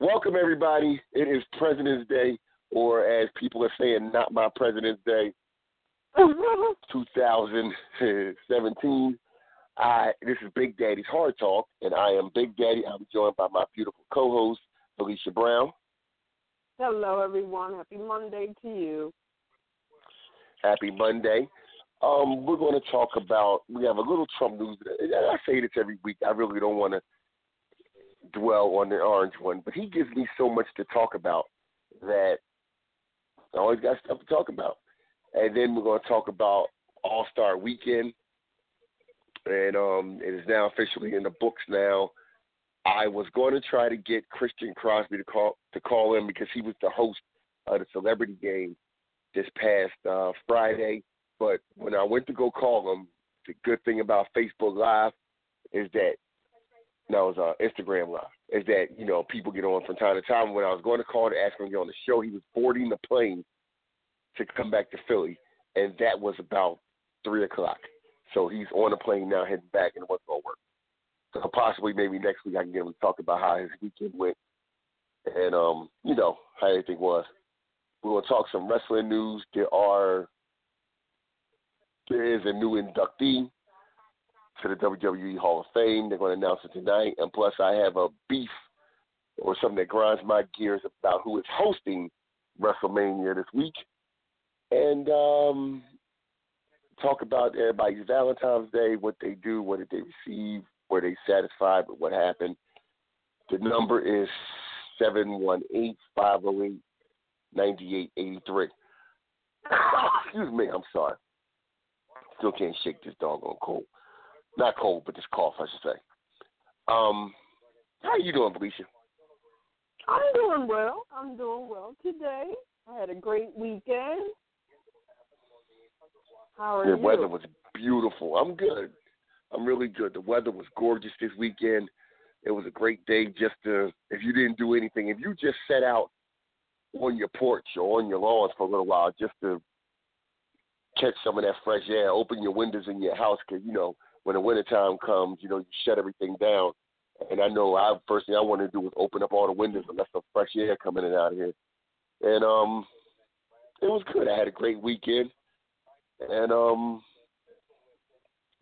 welcome everybody. It is President's Day, or as people are saying, not my President's Day. 2017. I this is Big Daddy's Hard Talk, and I am Big Daddy. I'm joined by my beautiful co-host Valicia Brown. Hello, everyone. Happy Monday to you. Happy Monday. Um, we're going to talk about. We have a little Trump news. I say this every week. I really don't want to dwell on the orange one, but he gives me so much to talk about that I always got stuff to talk about. And then we're going to talk about All Star Weekend, and um, it is now officially in the books now. I was going to try to get Christian Crosby to call to call in because he was the host of the celebrity game this past uh, Friday. But when I went to go call him, the good thing about Facebook Live is that it was uh, Instagram Live. Is that you know people get on from time to time. When I was going to call to ask him to get on the show, he was boarding the plane to come back to Philly, and that was about three o'clock. So he's on the plane now, heading back, and wasn't gonna work. So possibly maybe next week I can get him to talk about how his weekend went, and um, you know how everything was. We're gonna talk some wrestling news. There are there is a new inductee to the WWE Hall of Fame. They're going to announce it tonight, and plus I have a beef or something that grinds my gears about who is hosting WrestleMania this week and um, talk about everybody's Valentine's Day, what they do, what did they receive, were they satisfied with what happened. The number is seven one eight five zero eight ninety eight eighty three. Excuse me, I'm sorry. Still can't shake this doggone cold. Not cold, but this cough, I should say. Um, how you doing, Valicia? I'm doing well. I'm doing well today. I had a great weekend. How are the you? weather was beautiful. I'm good. I'm really good. The weather was gorgeous this weekend. It was a great day just to, if you didn't do anything, if you just sat out on your porch or on your lawns for a little while just to catch some of that fresh air, open your windows in your house because, you know, when the wintertime comes, you know, you shut everything down. And I know I first thing I wanted to do was open up all the windows and let some fresh air come in and out of here. And um it was good. I had a great weekend and um,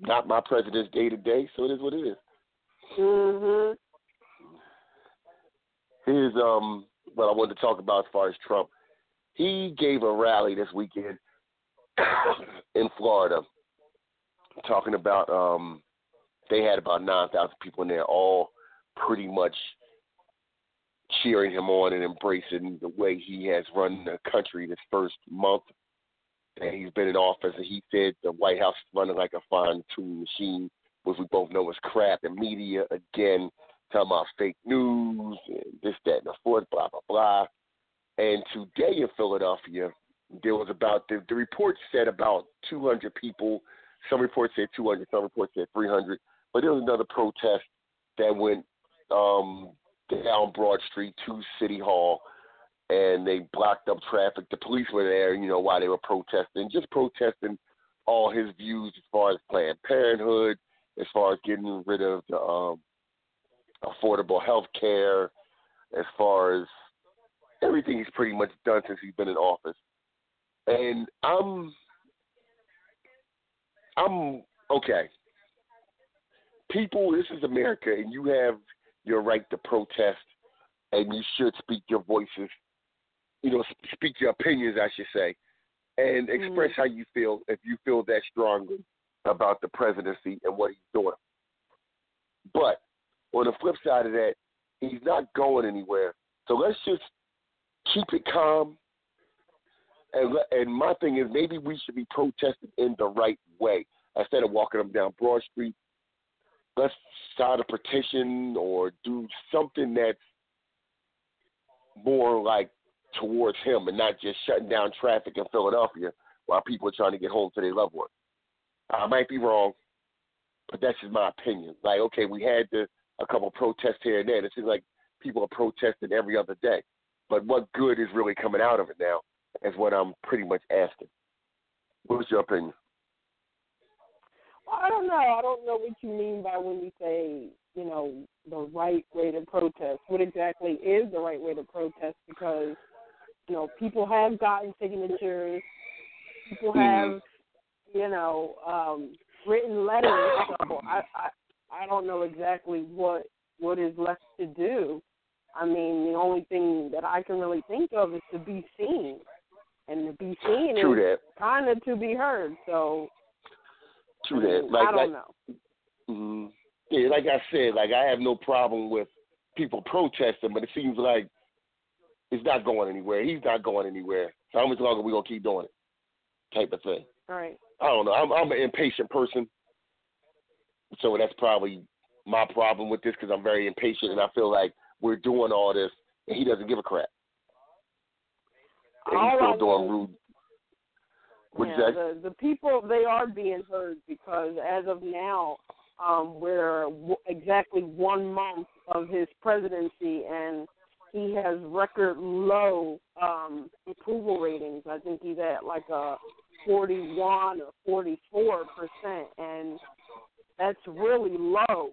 not my president's day to day, so it is what it is. Mhm. Here's um what I wanted to talk about as far as Trump. He gave a rally this weekend in Florida, talking about um they had about nine thousand people in there, all pretty much cheering him on and embracing the way he has run the country this first month and he's been in office, and he said the White House is running like a fine-tuned machine, which we both know is crap. And media again talking about fake news and this, that, and the fourth, blah blah blah. And today in Philadelphia, there was about the, the report said about 200 people. Some reports said 200, some reports said 300. But there was another protest that went um, down Broad Street to City Hall and they blocked up traffic. The police were there, you know, while they were protesting, just protesting all his views as far as Planned Parenthood, as far as getting rid of the um, affordable health care, as far as everything he's pretty much done since he's been in office. And I'm, I'm okay. People, this is America, and you have your right to protest, and you should speak your voices you know, speak your opinions, I should say, and mm-hmm. express how you feel if you feel that strongly about the presidency and what he's doing. But on the flip side of that, he's not going anywhere. So let's just keep it calm. And and my thing is maybe we should be protesting in the right way instead of walking them down Broad Street. Let's sign a petition or do something that's more like towards him and not just shutting down traffic in Philadelphia while people are trying to get home to their loved ones. I might be wrong, but that's just my opinion. Like, okay, we had the, a couple protests here and there. It seems like people are protesting every other day. But what good is really coming out of it now is what I'm pretty much asking. What's your opinion? Well, I don't know. I don't know what you mean by when you say, you know, the right way to protest. What exactly is the right way to protest? Because, you know, people have gotten signatures. People Mm-hmm. have, you know, um, written letters. So I, I, I don't know exactly what what is left to do. I mean, the only thing that I can really think of is to be seen, and to be seen True is that. kind of to be heard. So True that. Like, I don't like, know. mhm. yeah, like I said, like I have no problem with people protesting, but it seems like it's not going anywhere. He's not going anywhere. So how much longer are we gonna keep doing it? Type of thing. All right. I don't know. I'm, I'm an impatient person, so that's probably my problem with this because I'm very impatient and I feel like we're doing all this and he doesn't give a crap. And he's All still doing rude. Yeah, the the people they are being heard because as of now, um, we're w- exactly one month of his presidency, and he has record low um, approval ratings. I think he's at like a 41 or 44 percent, and that's really low,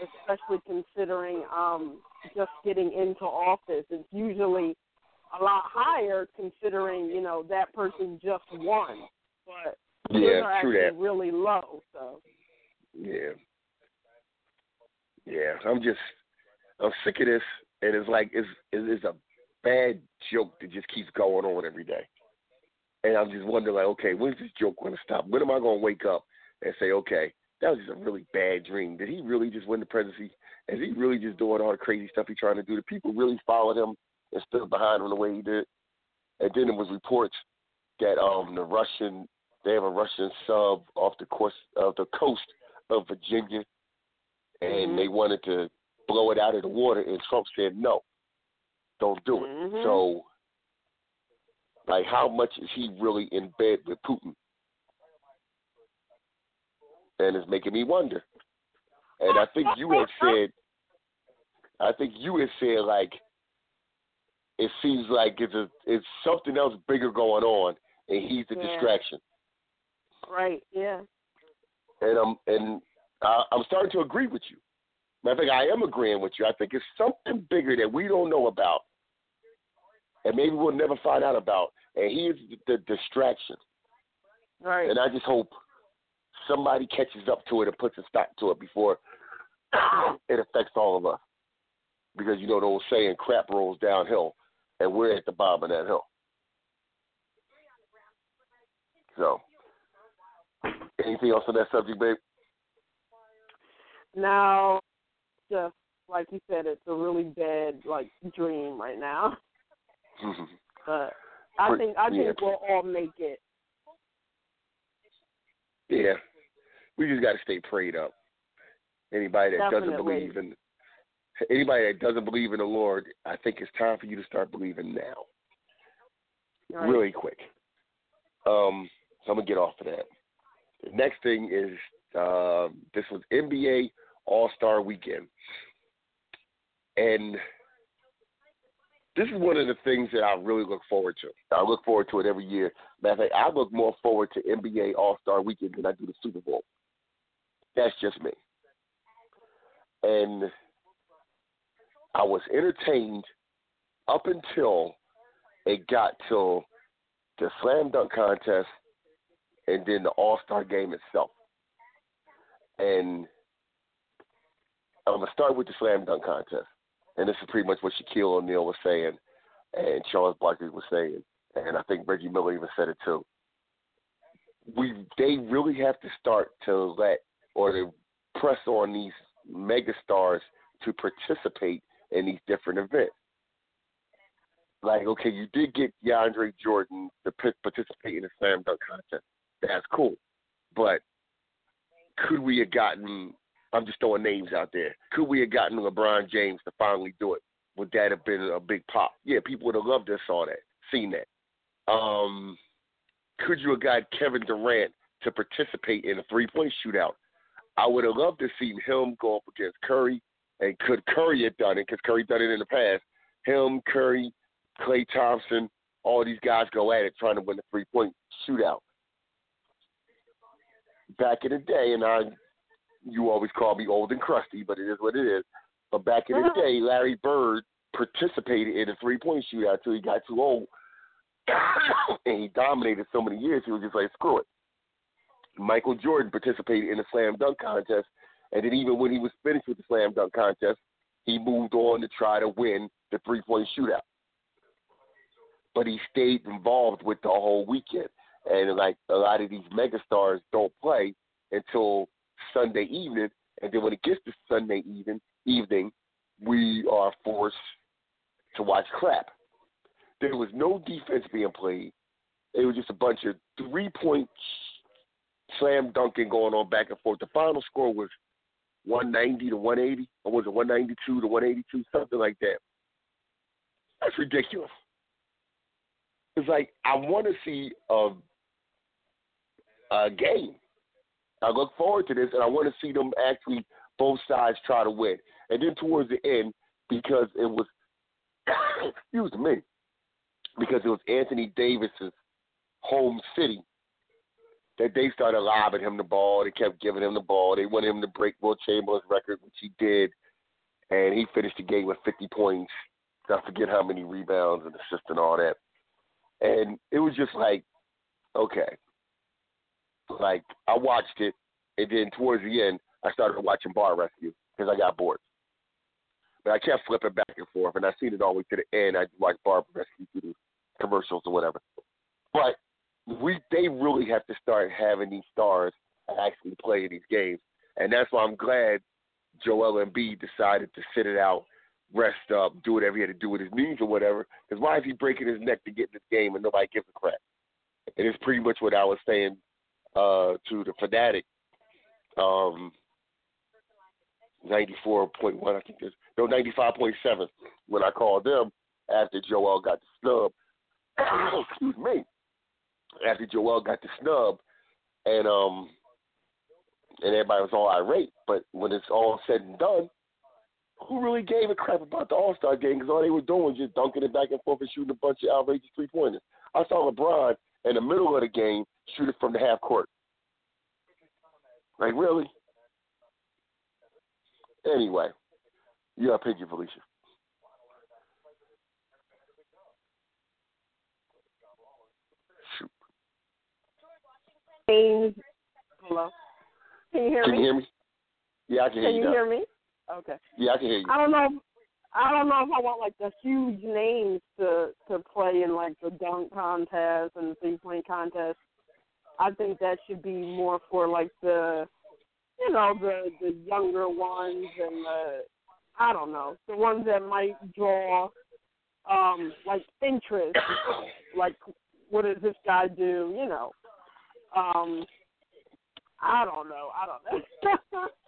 especially considering um, just getting into office. It's usually a lot higher considering you know that person just won, but Yeah, are true actually that. really low. So Yeah. Yeah, I'm just, I'm sick of this, and it's like it's it's a bad joke that just keeps going on every day, and I'm just wondering like, okay, when's this joke going to stop? When am I going to wake up and say, okay, that was just a really bad dream? Did he really just win the presidency? Is he really just doing all the crazy stuff he's trying to do? Do people really follow him and stood behind him the way he did? And then there was reports that um the Russian they have a Russian sub off the coast of the coast of Virginia, and Mhm. they wanted to blow it out of the water, and Trump said no, don't do it. Mhm. So, like, how much is he really in bed with Putin? And it's making me wonder. And I think you had said, I think you had said like, it seems like it's a it's something else bigger going on, and he's the Yeah. distraction. right, yeah, and I'm and I, I'm starting to agree with you. Matter of fact, I am agreeing with you. I think it's something bigger that we don't know about, and maybe we'll never find out about. And he is the distraction. right. And I just hope somebody catches up to it and puts a stop to it before it affects all of us. Because you know the old saying, "Crap rolls downhill," and we're at the bottom of that hill. So, anything else on that subject, babe? Now, just like you said, it's a really bad like dream right now. Mm-hmm. But I think I yeah. think we'll all make it. Yeah, we just got to stay prayed up. Anybody that doesn't believe in anybody that doesn't believe in the Lord, I think it's time for you to start believing now, Right? really quick. Um, so I'm gonna get off of that. The next thing is uh, this was NBA All Star Weekend, and this is one of the things that I really look forward to. I look forward to it every year. Matter of fact, I look more forward to NBA All Star Weekend than I do the Super Bowl. That's just me. And I was entertained up until it got to the slam dunk contest and then the All Star game itself. And I'm gonna start with the slam dunk contest, and this is pretty much what Shaquille O'Neal was saying and Charles Barkley was saying, and I think Reggie Miller even said it too. We they really have to start to let or to press on these megastars to participate in these different events. Like, okay, you did get DeAndre Jordan to participate in the slam dunk contest. That's cool, but could we have gotten? I'm just throwing names out there. Could we have gotten LeBron James to finally do it? Would that have been a big pop? Yeah, people would have loved to saw that, seen that. Um, could you have got Kevin Durant to participate in a three point shootout? I would have loved to seen him go up against Curry, and could Curry have done it? Because Curry done it in the past. Him, Curry, Klay Thompson, all these guys go at it trying to win the three point shootout. Back in the day, and I, you always call me old and crusty, but it is what it is. But back in the uh-huh. day, Larry Bird participated in a three point shootout till he got too old, and he dominated so many years. He was just like, screw it. Michael Jordan participated in a slam dunk contest, and then even when he was finished with the slam dunk contest, he moved on to try to win the three point shootout. But he stayed involved with the whole weekend. And like a lot of these megastars don't play until Sunday evening, and then when it gets to Sunday evening, evening, we are forced to watch crap. There was no defense being played. It was just a bunch of three point slam dunking going on back and forth. The final score was 190 to 180, or was it 192 to 182, something like that. That's ridiculous. It's like I want to see a a game. I look forward to this, and I want to see them actually both sides try to win. And then towards the end, because it was excuse me, because it was Anthony Davis's home city, that they started lobbing him the ball. They kept giving him the ball. They wanted him to break Wilt Chamberlain's record, which he did, and he finished the game with 50 points. I forget how many rebounds and assists and all that. And it was just like, okay. Like I watched it, and then towards the end, I started watching Bar Rescue because I got bored. But I kept flipping back and forth, and I seen it all the way to the end. I watched Bar Rescue through the commercials or whatever. But we they really have to start having these stars actually play in these games, and that's why I'm glad Joel Embiid decided to sit it out, rest up, do whatever he had to do with his knees or whatever. Because why is he breaking his neck to get in this game and nobody gives a crap? And it's pretty much what I was saying uh, to the fanatic. Um, 94.1, I think it's no 95.7 when I called them after Joel got the snub. Excuse me after Joel got the snub, and um, and everybody was all irate. But when it's all said and done, who really gave a crap about the All Star game? Because all they were doing was just dunking it back and forth and shooting a bunch of outrageous three pointers. I saw LeBron in the middle of the game shoot it from the half court. Like really? Anyway, you got pick your Valicia. James. Hello. Can you hear can me? you hear me? Yeah, I can, can hear you. Can you hear me? Okay. Yeah, I can hear you. I don't know. If, I don't know if I want like the huge names to to play in like the dunk contest and the three point contest. I think that should be more for like the, you know, the the younger ones and the, I don't know, the ones that might draw, um, like interest. like, what does this guy do? You know, um, I don't know. I don't know.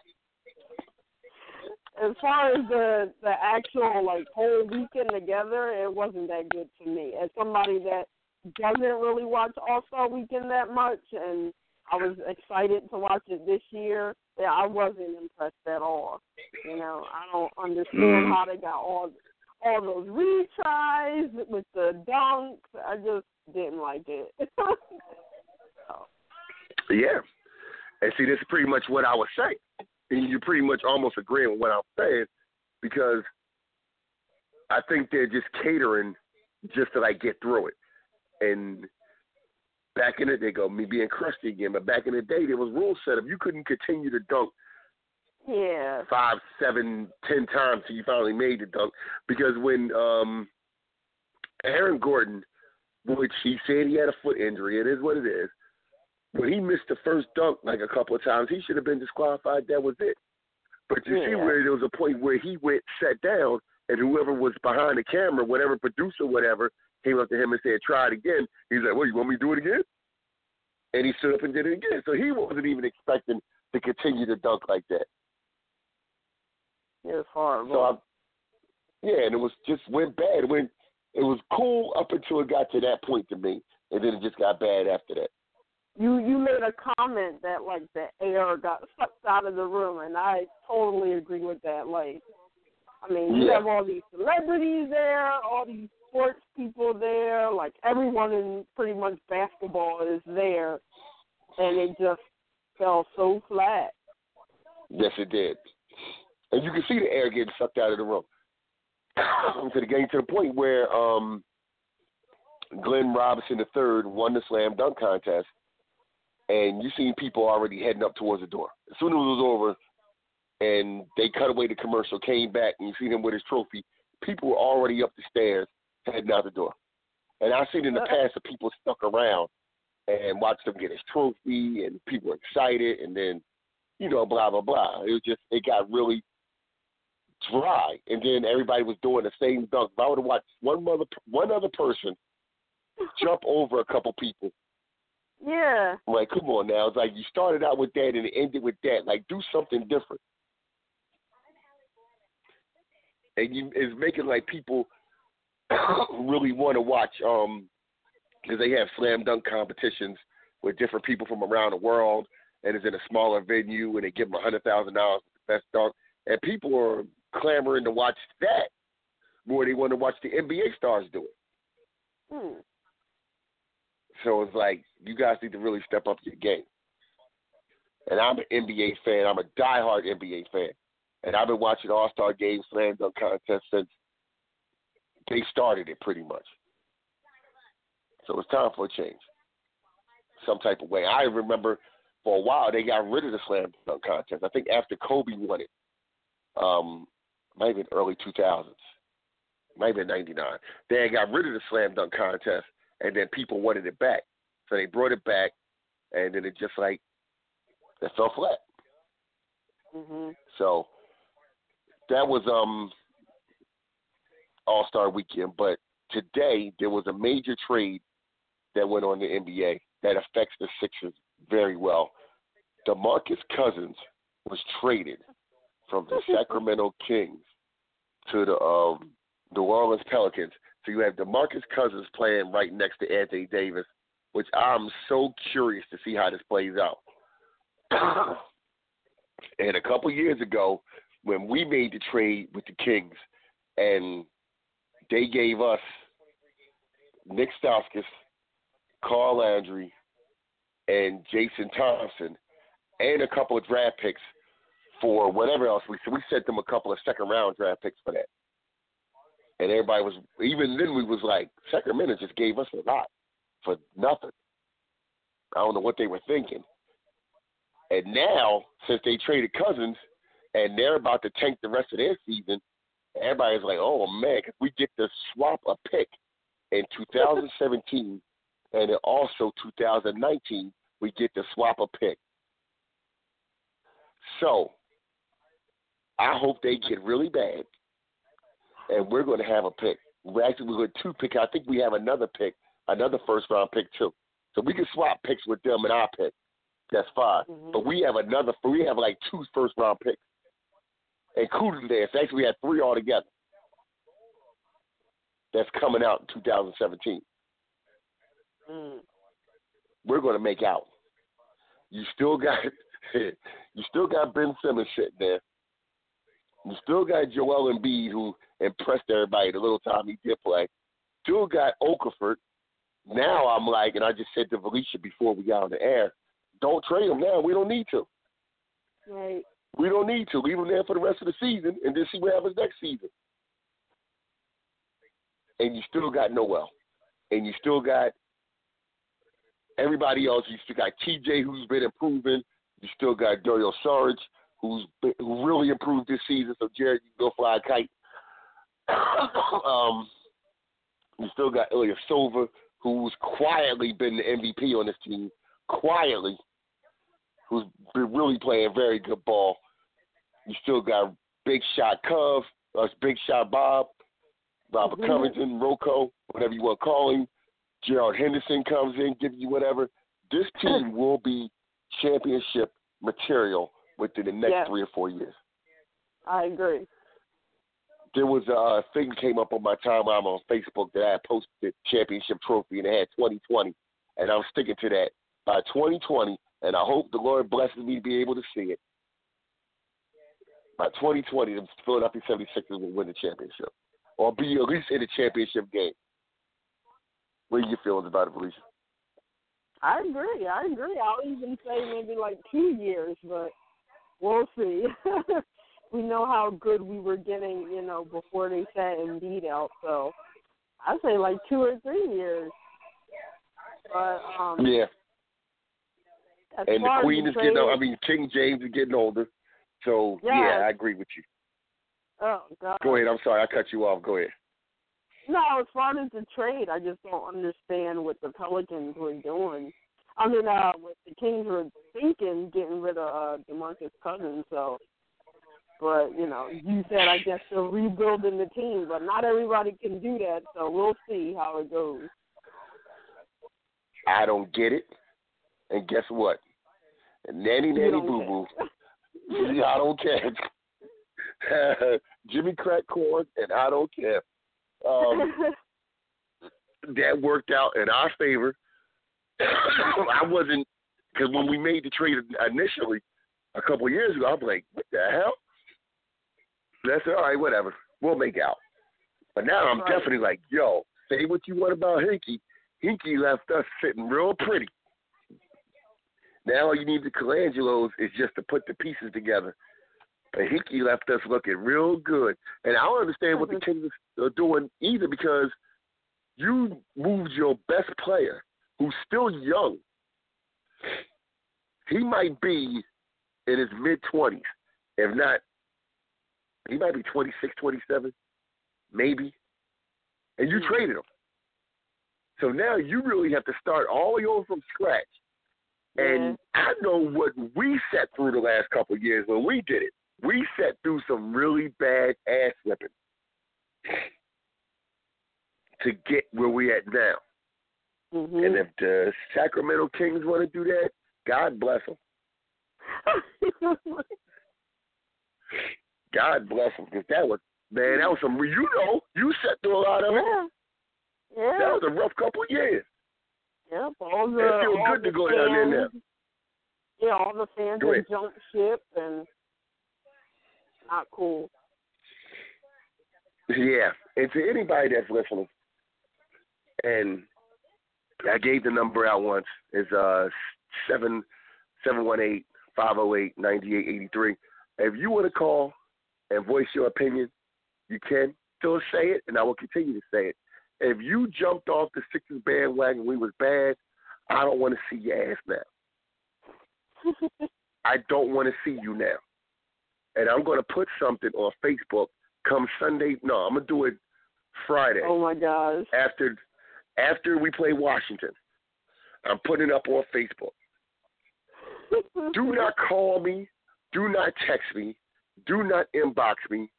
as far as the the actual like whole weekend together, it wasn't that good for me. As somebody that doesn't really watch All Star Weekend that much, and I was excited to watch it this year. Yeah, I wasn't impressed at all. You know, I don't understand how they got all all those retries with the dunks. I just didn't like it. Yeah. And see, this is pretty much what I was saying. And you're pretty much almost agreeing with what I'm saying because I think they're just catering just to like get through it. And back in the day, go me being crusty again, but back in the day, there was rules set up. You couldn't continue to dunk yeah five, seven, ten times till you finally made the dunk because when um Aaron Gordon, which he said he had a foot injury, it is what it is. When he missed the first dunk like a couple of times, he should have been disqualified. That was it. But you see where there was a point where he went, sat down, and whoever was behind the camera, whatever producer, whatever, came up to him and said, "Try it again." He's like, "What? You want me to do it again?" And he stood up and did it again. So he wasn't even expecting to continue to dunk like that. Yeah, it's horrible. So I, yeah, and it was just went bad. It went, it was cool up until it got to that point to me, and then it just got bad after that. You you made a comment that like the air got sucked out of the room, and I totally agree with that. Like, I mean, you Yeah. have all these celebrities there, all these sports people there, like everyone in pretty much basketball is there, and it just fell so flat. Yes, it did. And you can see the air getting sucked out of the room. to the game to the point where um, Glenn Robinson III won the slam dunk contest, and you seen people already heading up towards the door. As soon as it was over, and they cut away the commercial, came back, and you see him with his trophy. People were already up the stairs heading out the door. And I've seen in the past that people stuck around and watched him get his trophy, and people were excited, and then you know, blah blah blah. It was just it got really dry, and then everybody was doing the same dunk. If I would have watched one mother, one other person jump over a couple people, Yeah, I'm like, come on now. It's like you started out with that and it ended with that. Like, do something different. And you it's making like people really want to watch um because they have slam dunk competitions with different people from around the world, and it's in a smaller venue, and they give them a hundred thousand dollars for the best dunk, and people are clamoring to watch that more than they want to watch the NBA stars do it. hmm. So it's like you guys need to really step up your game. And I'm an NBA fan. I'm a diehard NBA fan, and I've been watching All Star Games, Slam Dunk contest since they started it, pretty much. So it's time for a change, some type of way. I remember for a while they got rid of the Slam Dunk contest. I think after Kobe won it, um, might been early 2000s, might been 99. They got rid of the Slam Dunk contest and then people wanted it back. So they brought it back, and then it just like it fell flat. hmm So that was um All Star Weekend. But today there was a major trade that went on in the NBA that affects the Sixers very well. DeMarcus Cousins was traded from the Sacramento Kings to the um, New Orleans Pelicans. So you have DeMarcus Cousins playing right next to Anthony Davis, which I'm so curious to see how this plays out. and a couple years ago, when we made the trade with the Kings, and they gave us Nick Stauskas, Carl Landry, and Jason Thompson, and a couple of draft picks for whatever else we so we sent them a couple of second round draft picks for that. And everybody was even then we was like Sacramento just gave us a lot for nothing. I don't know what they were thinking. And now, since they traded Cousins and they're about to tank the rest of their season, everybody's like, "Oh man, if we get to swap a pick in 2017 and also 2019, we get to swap a pick." So, I hope they get really bad, and we're going to have a pick. We're actually we're going to two pick. I think we have another pick, another first round pick too. So we can swap picks with them and our pick. That's fine. Mhm. But we have another. We have like two first round picks, including this. Actually, we had three altogether. That's coming out in 2017. Mm. We're going to make out. You still got, you still got Ben Simmons sitting there. You still got Joel Embiid who impressed everybody the little time he did play. Still got Okafor. Now I'm like, and I just said to Valicia before we got on the air, don't trade him now. We don't need to. Right. We don't need to. Leave him there for the rest of the season and then see what happens next season. And you still got Noel. And you still got everybody else. You still got TJ who's been improving. You still got Dario Saric who's who really improved this season. So Jared, you can go fly a kite. um, You still got Ilya Silva, who's quietly been the MVP on this team, quietly, who's been really playing very good ball. You still got Big Shot Cove, uh, Big Shot Bob, Robert Mhm. Covington, Rocco, whatever you want to call him. Gerald Henderson comes in, gives you whatever. This team will be championship material within the next Yeah. three or four years. I agree. There was a thing came up on my timeline on Facebook that I had posted the championship trophy and it had 2020, and I'm sticking to that. By 2020, and I hope the Lord blesses me to be able to see it. By 2020, the Philadelphia 76ers will win the championship, or be at least in the championship game. What are your feelings about it, Valicia? I agree. I agree. I'll even say maybe like two years, but we'll see. we know how good we were getting, you know, before they sat Embiid out. So I say like two or three years. But um, Yeah, and the Queen is getting. trade- I mean, King James is getting older. So Yes. yeah, I agree with you. oh God. Go ahead. I'm sorry, I cut you off. Go ahead. No, as far as the trade, I just don't understand what the Pelicans were doing. I mean, uh, what the Kings were thinking, getting rid of uh, Demarcus Cousins. So, but you know, you said I guess they're rebuilding the team, but not everybody can do that. So we'll see how it goes. I don't get it. And guess what? Nanny nanny boo boo. I don't care. Jimmy crack corn, and I don't care. Um, that worked out in our favor. I wasn't because when we made the trade initially a couple of years ago, I was like, "What the hell?" That's all right, whatever. We'll make out. But now I'm Right. definitely like, "Yo, say what you want about Hinkie. Hinkie left us sitting real pretty. Now all you need the Colangelos is just to put the pieces together. But Hinkie left us looking real good. And I don't understand what the uh-huh. Kings are doing either because you moved your best player, who's still young. He might be in his mid 20s, if not, he might be 26, 27, maybe. And you hmm. traded him. So now you really have to start all over from scratch. And I know what we sat through the last couple of years when we did it. We sat through some really bad ass whipping to get where we at now. Mhm. And if the Sacramento Kings want to do that, God bless them. God bless them because that was man, that was some. You know, you sat through a lot of it. yeah. Yeah. That was a rough couple of years. Yep, all the It feel all good to go down there now. fans- Yeah, all the fans ahead. jumped ship and not cool. Yeah, and to anybody that's listening, and I gave the number out once. It's uh seven seven one eight five zero eight ninety eight eighty three. If you want to call and voice your opinion, you can still say it, and I will continue to say it. If you jumped off the Sixers bandwagon, we was bad. I don't want to see your ass now. I don't want to see you now. And I'm going to put something on Facebook come Sunday. No, I'm going to do it Friday Oh my gosh. after after we play Washington. I'm putting it up on Facebook. Do not call me. Do not text me. Do not inbox me.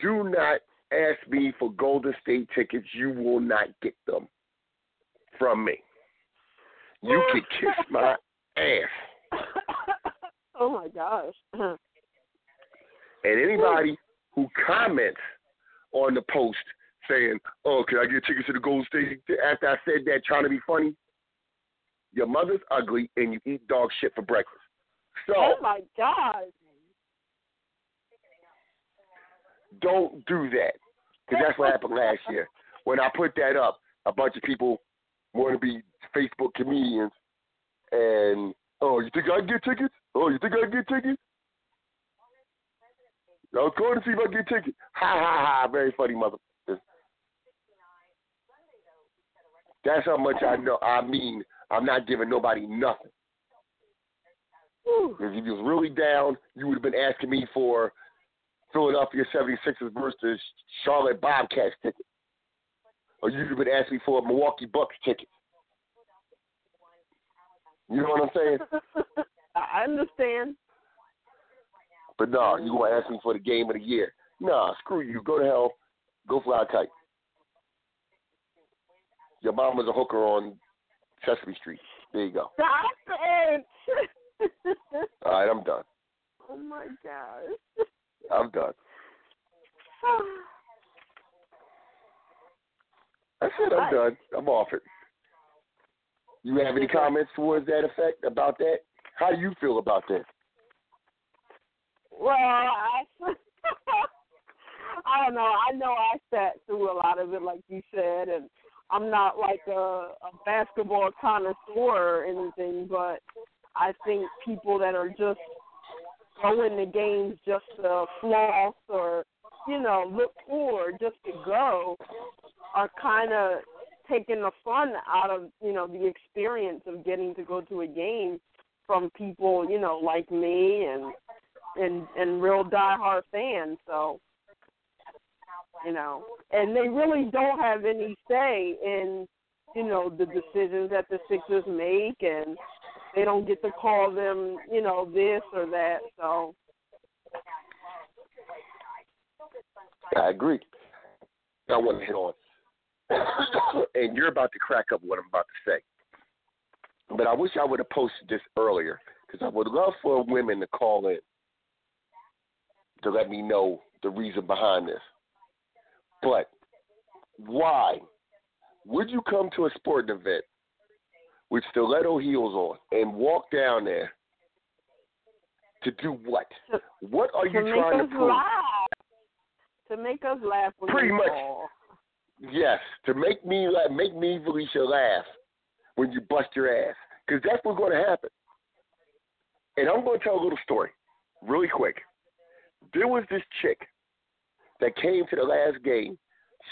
Do not ask me for Golden State tickets. You will not get them from me. You can kiss my ass. oh my gosh. And anybody who comments on the post saying, "Oh, can I get tickets to the Golden State?" After I said that, trying to be funny, your mother's ugly and you eat dog shit for breakfast. So oh my god! don't do that because that's what happened last year. When I put that up, a bunch of people want to be Facebook comedians, and oh, you think I can get tickets? Oh, you think I can get tickets? I was going to see if I can get tickets. Ha ha ha! Very funny, mother. That's how much I know. I mean, I'm not giving nobody nothing. If you was really down, you would have been asking me for Philadelphia 76ers versus Charlotte Bobcats ticket. or you would have been asking me for a Milwaukee Bucks ticket. You know what I'm saying? I understand. But no, you gonna ask me for the game of the year? Nah, screw you. Go to hell. Go fly a kite. Your mom was a hooker on Sesame Street. There you go. Stop it. All right, I'm done. oh my gosh. I'm done. That's it. I'm I- done. I'm off it. You have any comments towards that effect about that? How do you feel about that? Well, I, I don't know. I know I sat through a lot of it, like you said, and I'm not like a, a basketball connoisseur or anything, but I think people that are just going to games just to floss or you know look forward just to go are kind of taking the fun out of you know the experience of getting to go to a game from people you know like me and and and real diehard fans. So you know, and they really don't have any say in you know the decisions that the Sixers make, and they don't get to call them you know this or that. So I agree. I want to hit on, and you're about to crack up what I'm about to say. But I wish I would have posted this earlier because I would love for women to call in to let me know the reason behind this. But why would you come to a sporting event with stiletto heels on and walk down there to do what? To- What are you to make trying us to prove? laugh, to make us laugh when Pretty much. Yes, to make me la- make me Valicia laugh when you bust your ass, because that's what's going to happen. And I'm going to tell a little story, really quick. There was this chick that came to the last game.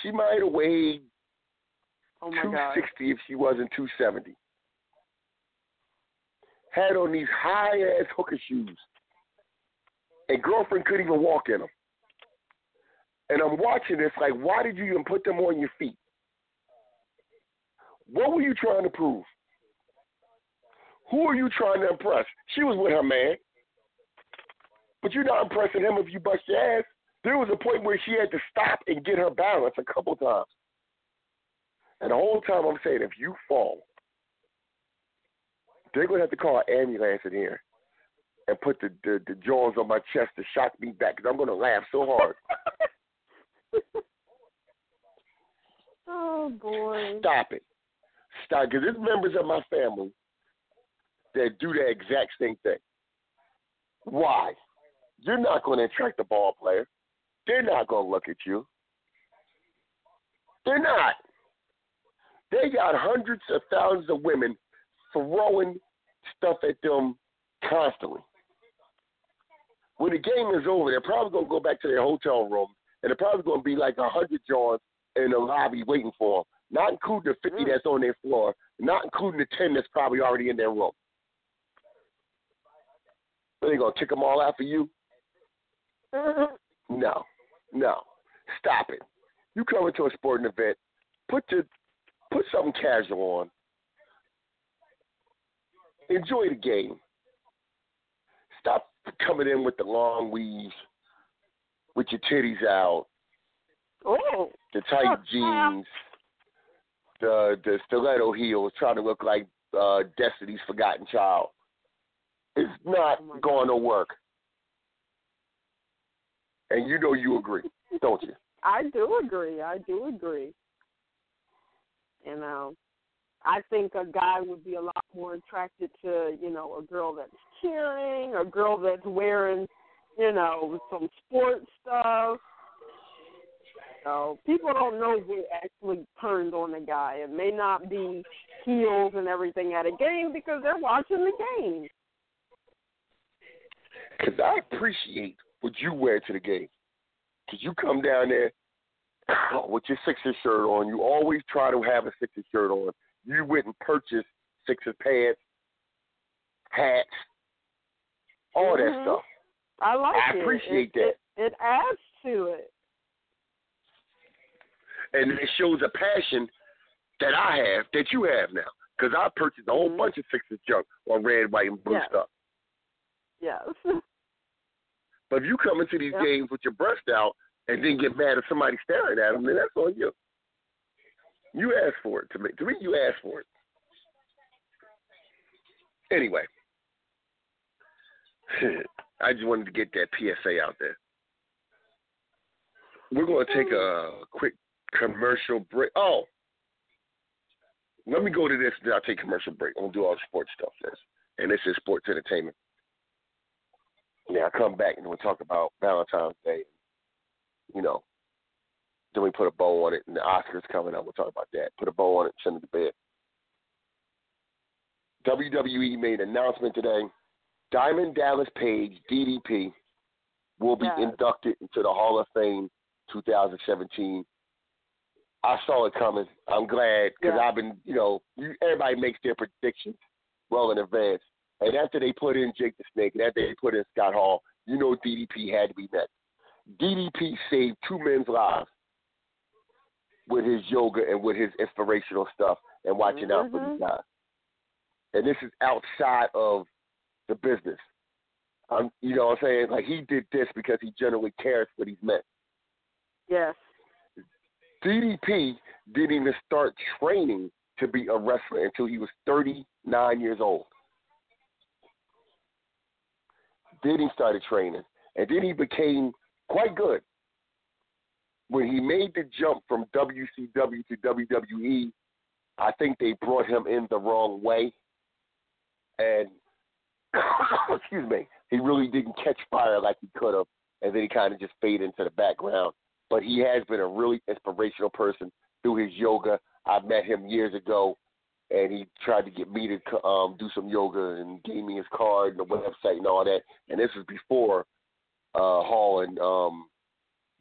She might have weighed Oh my god. 260 if she wasn't 270. Had on these high ass hooker shoes, and girlfriend couldn't even walk in them. And I'm watching this like, why did you even put them on your feet? What were you trying to prove? Who are you trying to impress? She was with her man. But you're not impressing him if you bust your ass. There was a point where she had to stop and get her balance a couple times. And the whole time I'm saying, if you fall, they're going to have to call an ambulance in here and put the, the, the jaws on my chest to shock me back because I'm going to laugh so hard. Oh boy. Stop it. Stop. Because there's members of my family that do the exact same thing. Why? You're not going to attract the ball player. They're not going to look at you. They're not. They got hundreds of thousands of women throwing stuff at them constantly. When the game is over, they're probably going to go back to their hotel room, and they're probably going to be like a hundred Johns in the lobby waiting for them, not including the 50 mm. that's on their floor, not including the 10 that's probably already in their room. Are they going to kick them all out for you? Mm-hmm. No, no. Stop it. You come into a sporting event, put your put something casual on. Enjoy the game. Stop coming in with the long weaves, with your titties out, Oh. the tight jeans, the the stiletto heels, trying to look like uh, Destiny's Forgotten Child. It's not Oh going to work. And you know you agree, don't you? I do agree. I do agree. You um, know, I think a guy would be a lot more attracted to, you know, a girl that's cheering, a girl that's wearing, you know, some sports stuff. So people don't know what actually turns on a guy. It may not be heels and everything at a game because they're watching the game. Because I appreciate what you wear to the game. Because you come down there with your Sixers shirt on. You always try to have a Sixers shirt on. You went and purchased Sixers pants, hats, all that Mhm. stuff. I like I it. I appreciate it, It, it adds to it. and it shows a passion that I have that you have now. Because I purchased a whole Mhm. bunch of Sixers junk on red, white, and blue Yeah. stuff. Yes. But if you come into these Yep. games with your breast out and then get mad at somebody staring at them, then that's on you. You asked for it. To me, to me, you asked for it. Anyway, I just wanted to get that PSA out there. We're going to take a quick commercial break. Oh, let me go to this, then I'll take commercial break. I'm going to do all the sports stuff first. And this is sports entertainment. Yeah, I'll come back and we'll talk about Valentine's Day. You know, then we put a bow on it, and the Oscars coming up. We'll talk about that. Put a bow on it, send it to bed. WWE made an announcement today. Diamond Dallas Page, DDP, will be Yes. inducted into the Hall of Fame 2017. I saw it coming. I'm glad because. I've been, you know, everybody makes their predictions well in advance. And after they put in Jake the Snake, and after they put in Scott Hall, you know DDP had to be next. DDP saved two men's lives with his yoga and with his inspirational stuff and watching out for these guys. And this is outside of the business. Um, you know what I'm saying? Like he did this because he generally cares for these men. yes. DDP didn't even start training to be a wrestler until he was 39 years old. Then he started training, and then he became quite good. When he made the jump from WCW to WWE, I think they brought him in the wrong way, and excuse me, he really didn't catch fire like he could have, and then he kind of just faded into the background. But he has been a really inspirational person through his yoga. I met him years ago, and he tried to get me to um, do some yoga and gave me his card and the website and all that. And this was before uh, Hall and um,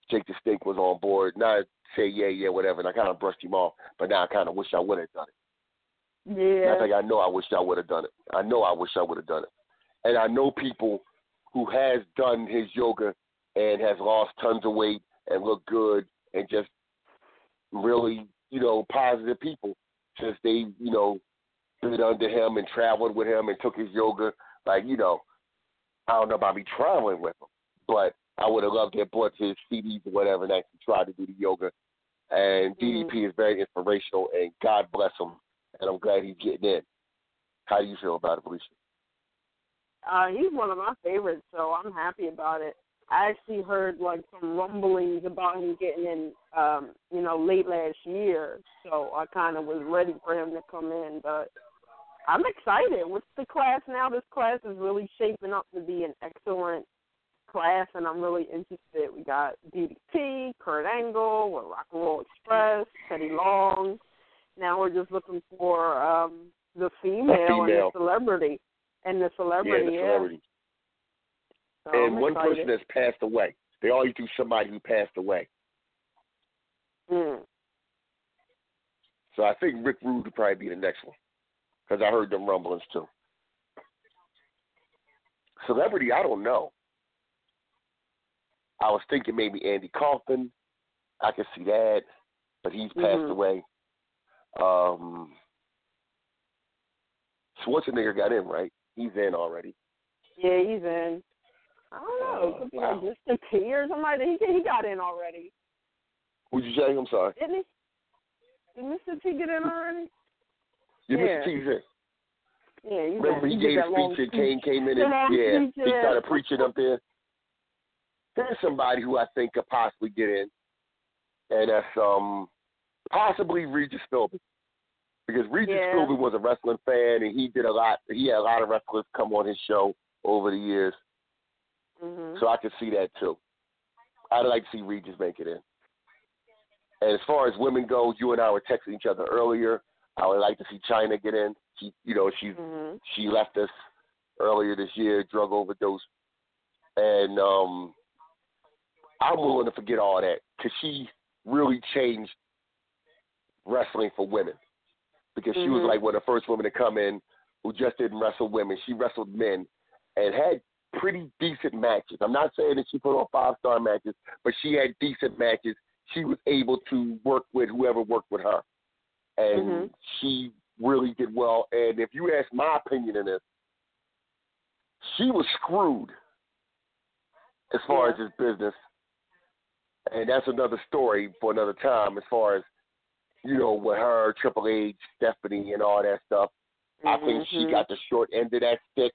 Jake the Snake was on board. Now I say yeah, yeah, whatever, and I kind of brushed him off. But now I kind of wish I would have done it. And Yeah. I think I know I wish I would have done it. I know I wish I would have done it. And I know people who has done his yoga and has lost tons of weight and look good and just really, you know, positive people since they, you know, been under him and traveled with him and took his yoga. Like, you know, I don't know about me traveling with him, but I would have loved to have bought his CDs or whatever and actually tried to do the yoga. And Mhm. DDP is very inspirational, and God bless him. And I'm glad he's getting in. How do you feel about it, Valicia? Uh, he's one of my favorites, so I'm happy about it. I actually heard like some rumblings about him getting in, um, you know, late last year. So I kind of was ready for him to come in, but I'm excited. What's the class now? This class is really shaping up to be an excellent class, and I'm really interested. We got DDP, Kurt Angle, with Rock and Roll Express, Teddy Long. Now we're just looking for um the female, and female. the celebrity. And the yeah, celebrity, yeah. So and I'm one excited. person that's passed away. They always do somebody who passed away. Mm. So I think Rick Rude would probably be the next one because I heard them rumblings too. Celebrity, I don't know. I was thinking maybe Andy Kaufman. I could see that, but he's passed Mhm. away. Um, Schwarzenegger got in, right? He's in already. Yeah, he's in. I don't know. Uh, It could be wow. like Mr. T or somebody. He he got in already, Who'd you say? I'm sorry. didn't he? Did Mr. T get in already? Yeah, Yeah. Mr. T's in. Yeah, he's Remember he gave a speech and Kane came in and Yeah, yeah, he started preaching up there. There's somebody who I think could possibly get in, and that's um possibly Regis Philbin. Because Regis Yeah. Philbin was a wrestling fan and he did a lot he had a lot of wrestlers come on his show over the years. Hmm So I could see that too. I'd like to see Regis make it in. And as far as women go, you and I were texting each other earlier. I would like to see Chyna get in. She, you know, she's hmm she left us earlier this year, drug overdose, and um, I'm willing to forget all that because she really changed wrestling for women because she was Mhm. like one of the first women to come in who just didn't wrestle women. She wrestled men and had pretty decent matches. I'm not saying that she put on five star matches, but she had decent matches she was able to work with whoever worked with her, and Mhm. she really did well. And if you ask my opinion in this, she was screwed as far Yeah. as this business, and that's another story for another time. As far as you know, with her, Triple H, Stephanie, and all that stuff. I think she Mhm. got the short end of that stick,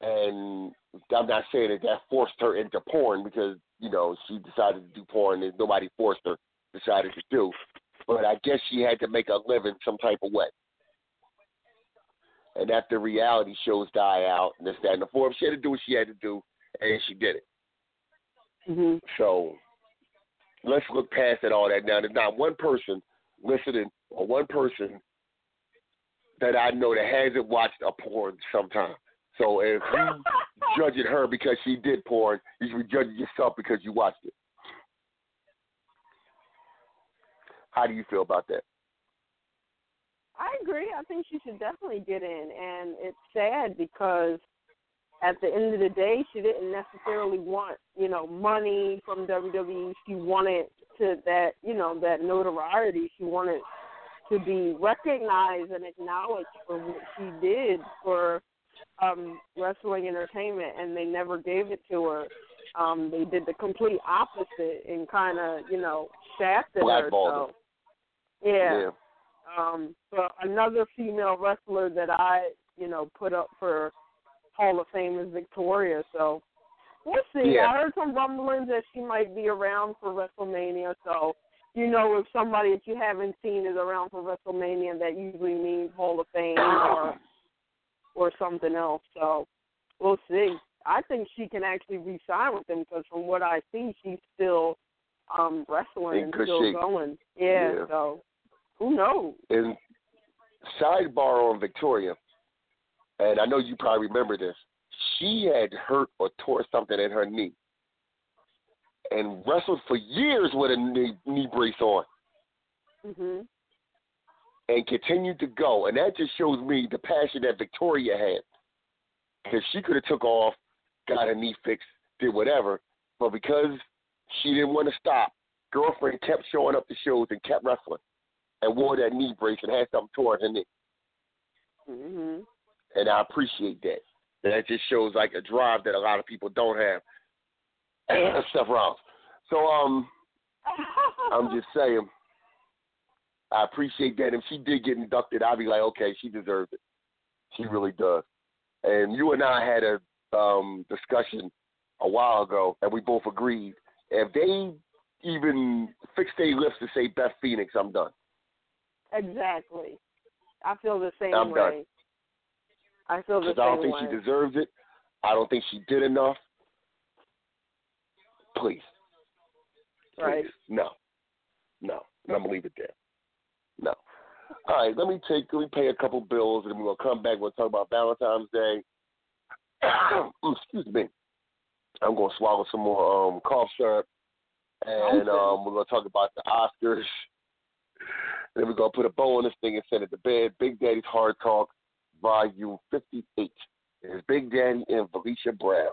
and I'm not saying that that forced her into porn because you know she decided to do porn and nobody forced her. Decided to do, but I guess she had to make a living some type of way. And after reality shows die out and this, that, and the fourth, she had to do what she had to do, and she did it. Mhm. So let's look past it all that now. There's not one person listening or one person that I know that hasn't watched a porn sometime. So if you judging her because she did porn, you should be judging yourself because you watched it. How do you feel about that? I agree. I think she should definitely get in, and it's sad because at the end of the day, she didn't necessarily want you know money from WWE. She wanted to that you know that notoriety. She wanted to be recognized and acknowledged for what she did for um wrestling entertainment, and they never gave it to her. Um, they did the complete opposite and kind of you know shafted her. So yeah. Um, but another female wrestler that I, you know, put up for Hall of Fame is Victoria. So we'll see. Yeah. I heard some rumblings that she might be around for WrestleMania. So you know, if somebody that you haven't seen is around for WrestleMania, that usually means Hall of Fame or or something else. So we'll see. I think she can actually re-sign with them because from what I see, she's still um wrestling In and still shape. going. Yeah, Yeah. So who knows? And sidebar on Victoria, and I know you probably remember this. She had hurt or tore something in her knee, and wrestled for years with a knee, knee brace on, Mhm. And continued to go. And that just shows me the passion that Victoria had, because she could have took off, got her knee fixed, did whatever, but because she didn't want to stop, girlfriend kept showing up to shows and kept wrestling, and wore that knee brace and had something toward her knee. Mhm. and I appreciate that. That just shows like a drive that a lot of people don't have. Stuff wrong. So um, I'm just saying, I appreciate that. If she did get inducted, I'd be like, okay, she deserves it. She really does. And you and I had a um discussion a while ago, and we both agreed if they even fix their lips to say Beth Phoenix, I'm done. Exactly. I feel the same I'm way. done. I feel the same Because I don't think way. she deserves it. I don't think she did enough. Please. Please. Right. No. No. And I'm gonna leave it there. All right, let me take let me pay a couple bills and then we're gonna come back, we'll talk about Valentine's Day. Excuse me. I'm gonna swallow some more um cough syrup and um we're gonna talk about the Oscars. And then we're gonna put a bow on this thing and send it to bed. Big Daddy's Hard Talk, volume fifty eight. It's Big Daddy and Valicia Brown.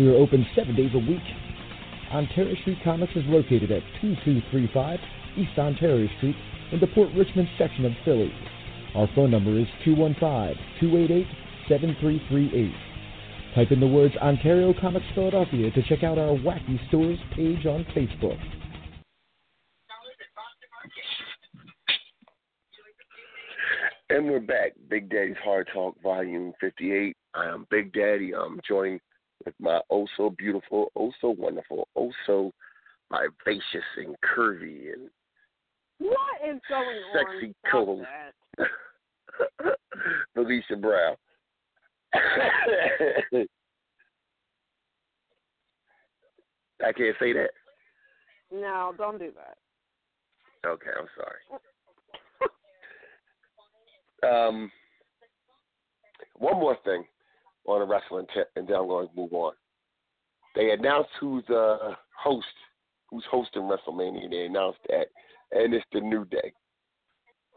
We are open seven days a week. Ontario Street Comics is located at 2235 East Ontario Street in the Port Richmond section of Philly. Our phone number is 215-288-7338. Type in the words Ontario Comics Philadelphia to check out our Wacky Stores page on Facebook. And we're back. Big Daddy's Hard Talk, Volume 58. I am Big Daddy. I'm joined with my oh so beautiful, oh so wonderful, oh so vivacious and curvy and what is going sexy on? co Valicia Brown. I can't say that. No, don't do that. Okay, I'm sorry. um, one more thing on a wrestling tip, and then I'm going to move on. They announced who's the host, who's hosting WrestleMania. They announced that, and it's the New Day.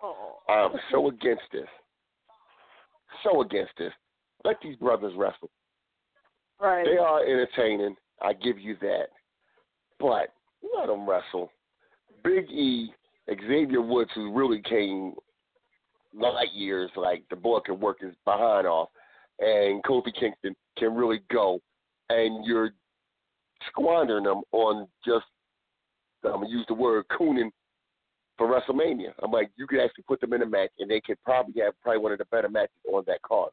Oh. I'm um, so against this. So against this. Let these brothers wrestle. Right. They are entertaining. I give you that. But let them wrestle. Big E, Xavier Woods, who really came light years, like the boy can work his behind off, and Kofi Kingston can really go, and you're squandering them on just, I'm going to use the word cooning for WrestleMania. I'm like, you could actually put them in a match, and they could probably have probably one of the better matches on that card.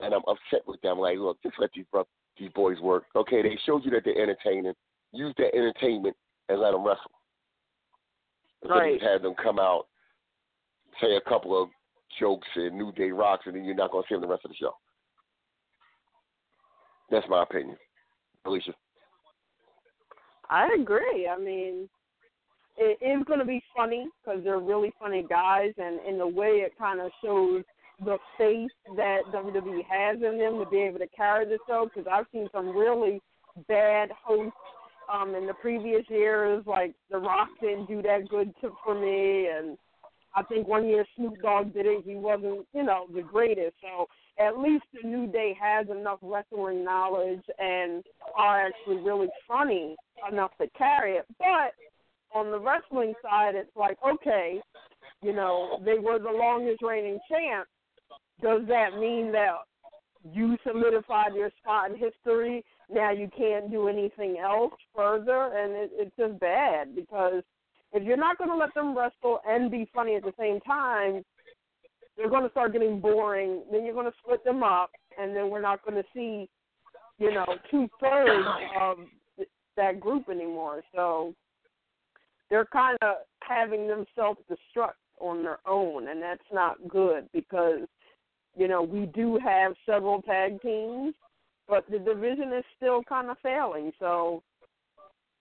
And I'm upset with them. Like, look, just let these bro- these boys work. Okay, they showed you that they're entertaining. Use that entertainment and let them wrestle. Right. Have them come out, say a couple of jokes and New Day rocks, and then you're not going to see them the rest of the show. That's my opinion. Alicia. I agree. I mean, it is going to be funny because they're really funny guys, and in the way it kind of shows the faith that WWE has in them to be able to carry the show. Because I've seen some really bad hosts um in the previous years, like The Rock didn't do that good to, for me, and I think one year Snoop Dogg did it. He wasn't, you know, the greatest. So at least the New Day has enough wrestling knowledge and are actually really funny enough to carry it. But on the wrestling side, it's like, okay, you know, they were the longest reigning champ. Does that mean that you solidified your spot in history? Now you can't do anything else further, and it, it's just bad because if you're not going to let them wrestle and be funny at the same time, they're going to start getting boring. Then you're going to split them up, and then we're not going to see, you know, two thirds of that group anymore. So they're kind of having them self destruct on their own, and that's not good because, you know, we do have several tag teams, but the division is still kind of failing. So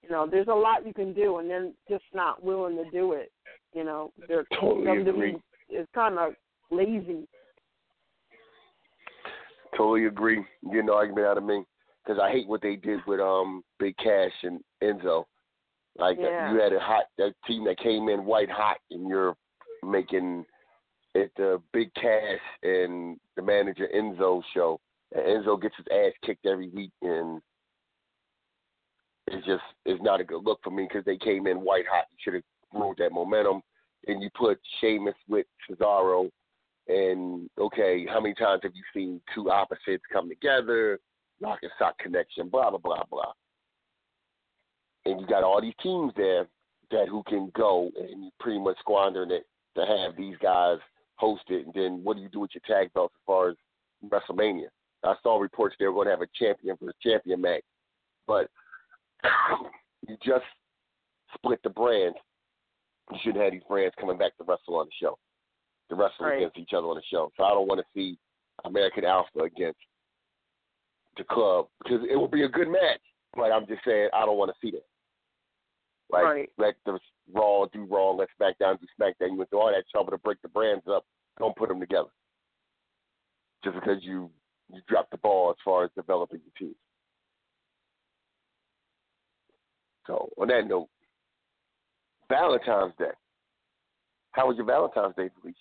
You know, there's a lot you can do, and then just not willing to do it. You know, they're Totally agree. is kind of lazy. Totally agree. Get an argument out of me because I hate what they did with um Big Cass and Enzo. Like Yeah. you had a hot that team that came in white hot, and you're making it the Big Cass and the manager Enzo show. And Enzo gets his ass kicked every week, and it's just it's not a good look for me because they came in white hot. You should have rode that momentum, and you put Sheamus with Cesaro. And okay, how many times have you seen two opposites come together, lock and sock connection, blah blah blah blah. And you got all these teams there that who can go, and you pretty much squandering it to have these guys host it. And then what do you do with your tag belts as far as WrestleMania? I saw reports they were going to have a champion the champion match, but just split the brands. You shouldn't have these brands coming back to wrestle on the show, to wrestle Right. against each other on the show. So I don't want to see American Alpha against the club because it will be a good match. But I'm just saying I don't want to see that. Like Right. let the Raw do Raw, let SmackDown do SmackDown. You went through all that trouble to break the brands up. Don't put them together. Just because you you dropped the ball as far as developing your team. So on that note, Valentine's Day. How was your Valentine's Day, Valicia?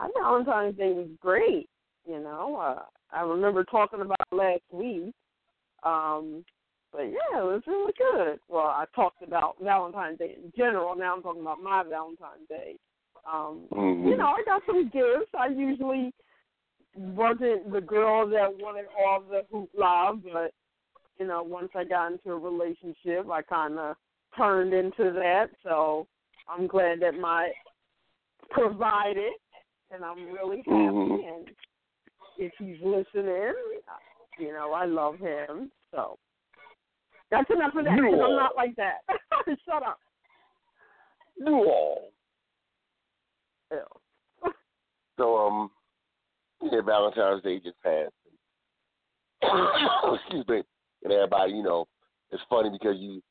My Valentine's Day was great. You know, uh, I remember talking about last week. Um, but yeah, it was really good. Well, I talked about Valentine's Day in general. Now I'm talking about my Valentine's Day. Um, Mhm. You know, I got some gifts. I usually wasn't the girl that wanted all the hoopla, but you know, once I got into a relationship, I kind of turned into that. So I'm glad that my provided, and I'm really happy. Mhm. And if he's listening, you know, I love him. So that's enough of that. 'cause I'm not like that. Shut up. No. Ew. So um, yeah, Valentine's Day just passed. Excuse me. And everybody, you know, it's funny because you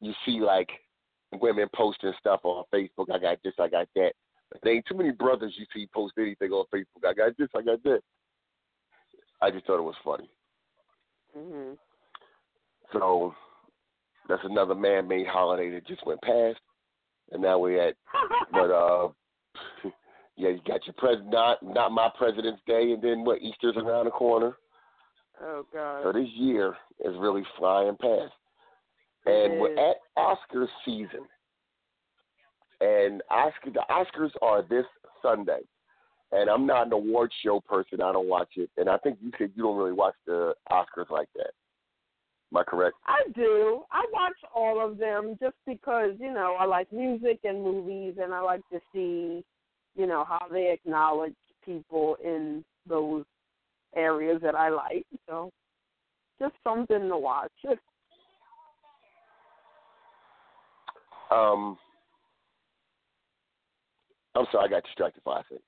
you see like women posting stuff on Facebook. I got this, I got that. But there ain't too many brothers you see post anything on Facebook. I got this, I got that. I just thought it was funny. Mhm. So that's another man-made holiday that just went past, and now we're at. But uh, yeah, you got your pres not not my President's Day, and then what? Easter's around the corner. Oh God. So this year is really flying past, and we're at Oscar season. And Oscar, the Oscars are this Sunday, and I'm not an award show person. I don't watch it, and I think you said you don't really watch the Oscars like that. Am I correct? I do. I watch all of them just because, you know, I like music and movies and I like to see, you know, how they acknowledge people in those areas that I like. So just something to watch. Um, I'm sorry, I got distracted by second.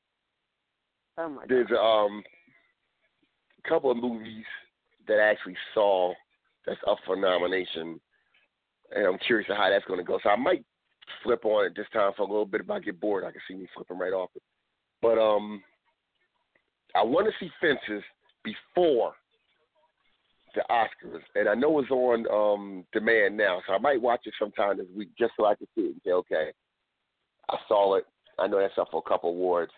Oh my There's um a couple of movies that I actually saw that's up for nomination, and I'm curious how that's going to go. So I might flip on it this time for a little bit. If I get bored, I can see me flipping right off it. But um, I want to see Fences before the Oscars, and I know it's on um demand now, so I might watch it sometime this week just so I can see it and say, okay, I saw it. I know that's up for a couple awards.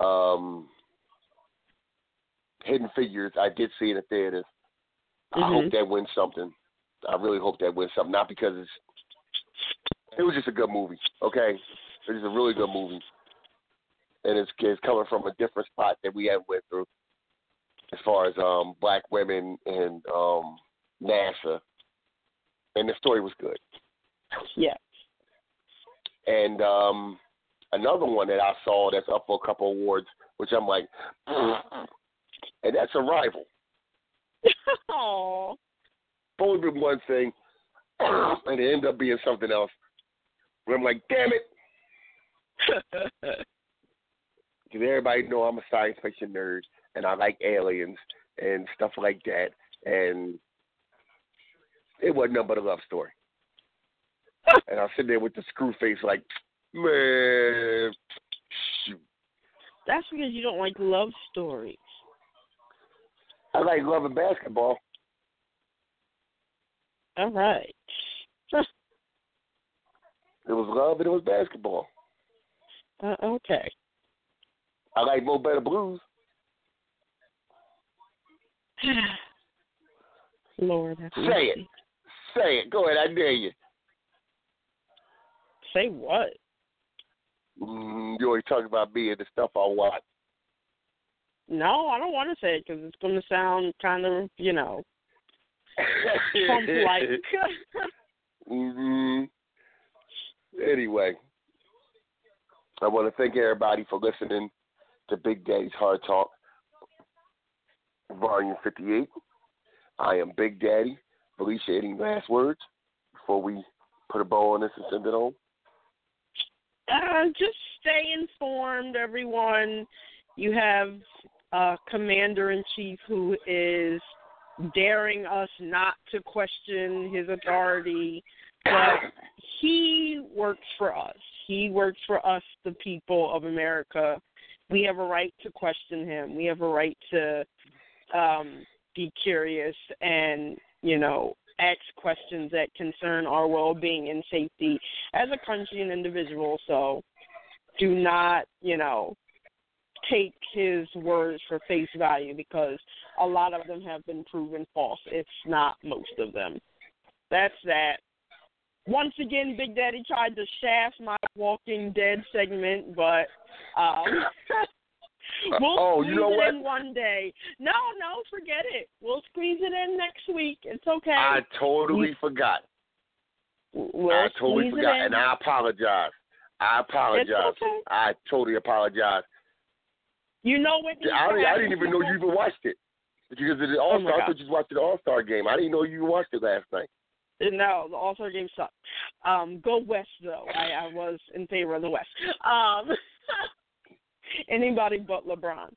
Um, Hidden Figures, I did see it the theaters. I Mhm. hope that wins something. I really hope that wins something. Not because it's it was just a good movie. Okay, it was a really good movie, and it's it's coming from a different spot that we haven't went through as far as um black women and um NASA, and the story was good. Yeah. And um another one that I saw that's up for a couple awards, which I'm like, and that's Arrival. Oh. Supposed to be one thing, and it ended up being something else. Where I'm like, damn it, because everybody know I'm a science fiction nerd and I like aliens and stuff like that. And It wasn't nothing but a love story. and I sitting there with the screw face, like, man, shoot. That's because you don't like love stories. I like love and basketball. All right. It was love and it was basketball. Uh, okay. I like Mo Better Blues. Lord, Say it. Say it. Go ahead. I dare you. Say what? Mm, you always talk about me and the stuff I watch. No, I don't want to say it because it's going to sound kind of, you know, Trump-like. hmm Anyway, I want to thank everybody for listening to Big Daddy's Hard Talk, Volume 58. I am Big Daddy. Valicia, any last words before we put a bow on this and send it home? Uh, just stay informed, everyone. You have a commander in chief who is daring us not to question his authority, but he works for us. He works for us, the people of America. We have a right to question him. We have a right to um, be curious and, you know, ask questions that concern our well being and safety as a country and individual. So do not, you know, take his words for face value because a lot of them have been proven false, if not most of them. That's that. Once again, Big Daddy tried to shaft my Walking Dead segment, but um, we'll oh, squeeze you know it what? in one day. No, no, forget it. We'll squeeze it in next week. It's okay. I totally We- forgot. We'll I totally forgot, and I apologize. I apologize. It's okay. I totally apologize. You know what? I, to I didn't even know you even watched it. Because of the Oh All Star, I God. thought you watching the All Star game. I didn't know you watched it last night. No, the All Star game sucked. Um, go West though. I, I was in favor of the West. Um, anybody but LeBron.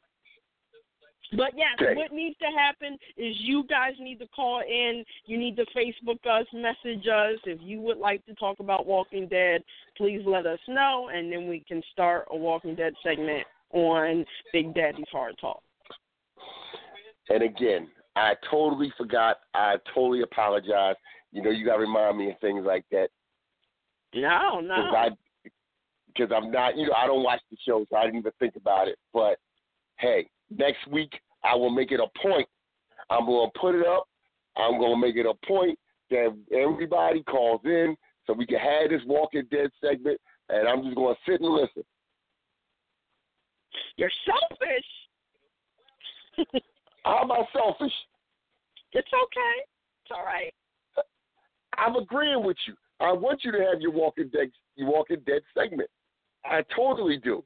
But yes, Okay. what needs to happen is you guys need to call in. You need to Facebook us, message us. If you would like to talk about Walking Dead, please let us know, and then we can start a Walking Dead segment on Big Daddy's Hard Talk. And again, I totally forgot. I totally apologize. You know, you got to remind me of things like that. No, no. Because I, because I'm not, you know, I don't watch the show, so I didn't even think about it. But hey, next week I will make it a point. I'm going to put it up. I'm going to make it a point that everybody calls in so we can have this Walking Dead segment, and I'm just going to sit and listen. You're selfish. How am I selfish? It's okay. It's all right. I'm agreeing with you. I want you to have your Walking Dead, your Walking Dead segment. I totally do.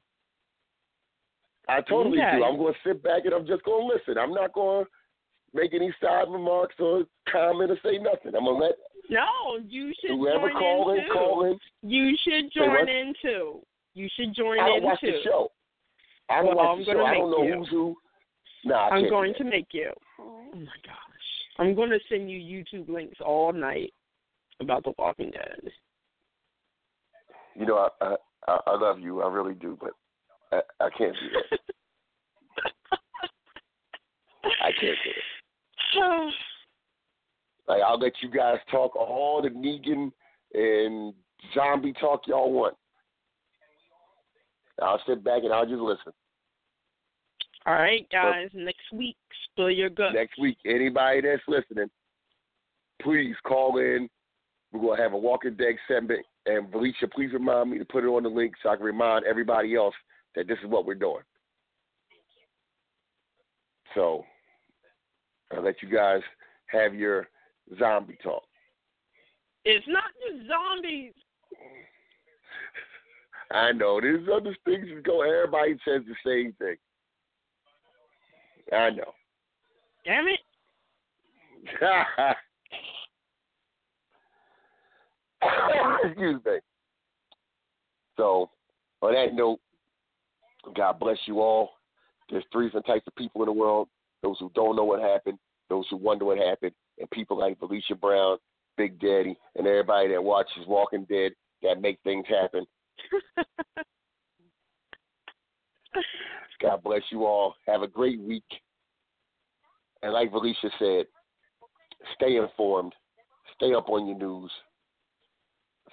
I totally Okay. do. I'm going to sit back and I'm just going to listen. I'm not going to make any side remarks or comment or say nothing. I'm going to let No, you should whoever join call in in too. call in. You should join in too. You should join I don't in watch too. the show. I don't Well, watch I'm the show. I don't know you. who's who. Nah, I I'm going to make you. Oh my gosh. I'm going to send you YouTube links all night about The Walking Dead. You know, I, I I I love you. I really do, but I, I can't do that. I can't do it. Like I'll let you guys talk all the Negan and zombie talk y'all want. I'll sit back and I'll just listen. all right, guys. Next week, spill your guts. Next week, anybody that's listening, please call in. We're gonna have a Walking Dead segment, and Valicia, please remind me to put it on the link so I can remind everybody else that this is what we're doing. So I'll let you guys have your zombie talk. It's not just zombies. I know there's other things that go. Everybody says the same thing. I know. Damn it. Excuse me. So, on that note, God bless you all. There's three different types of people in the world: those who don't know what happened, those who wonder what happened, and people like Valicia Brown Big Daddy, and everybody that watches Walking Dead that make things happen. God bless you all. Have a great week. And like Valicia said, stay informed, stay up on your news,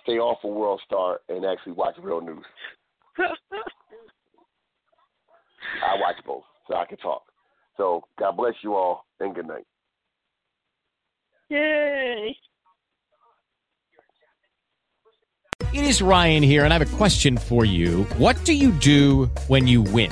stay off of World Star, and actually watch real news. I watch both, so I can talk. So God bless you all, and good night. Yay! It is Ryan here, and I have a question for you. What do you do when you win?